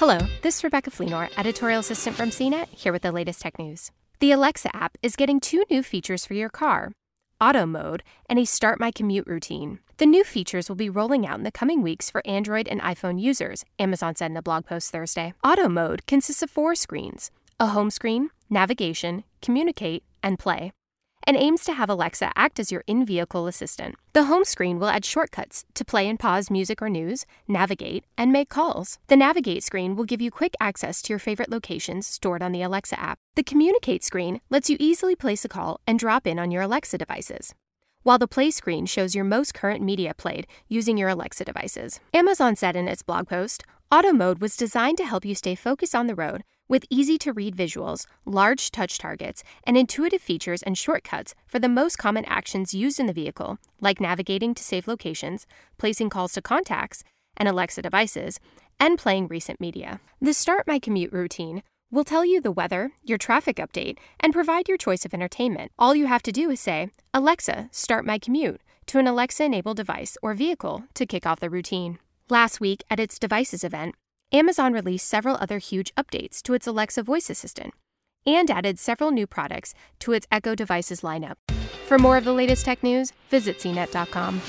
Hello, this is Rebecca Fleenor, editorial assistant from CNET, here with the latest tech news. The Alexa app is getting two new features for your car Auto Mode and a Start My Commute routine. The new features will be rolling out in the coming weeks for Android and iPhone users, Amazon said in a blog post Thursday. Auto Mode consists of four screens a home screen, navigation, communicate, and play and aims to have Alexa act as your in vehicle assistant. The home screen will add shortcuts to play and pause music or news, navigate, and make calls. The Navigate screen will give you quick access to your favorite locations stored on the Alexa app. The Communicate screen lets you easily place a call and drop in on your Alexa devices while the play screen shows your most current media played using your Alexa devices. Amazon said in its blog post Auto Mode was designed to help you stay focused on the road with easy to read visuals, large touch targets, and intuitive features and shortcuts for the most common actions used in the vehicle, like navigating to save locations, placing calls to contacts and Alexa devices, and playing recent media. The Start My Commute routine will tell you the weather, your traffic update, and provide your choice of entertainment. All you have to do is say, Alexa, start my commute, to an Alexa enabled device or vehicle to kick off the routine. Last week, at its devices event, Amazon released several other huge updates to its Alexa voice assistant and added several new products to its Echo devices lineup. For more of the latest tech news, visit cnet.com.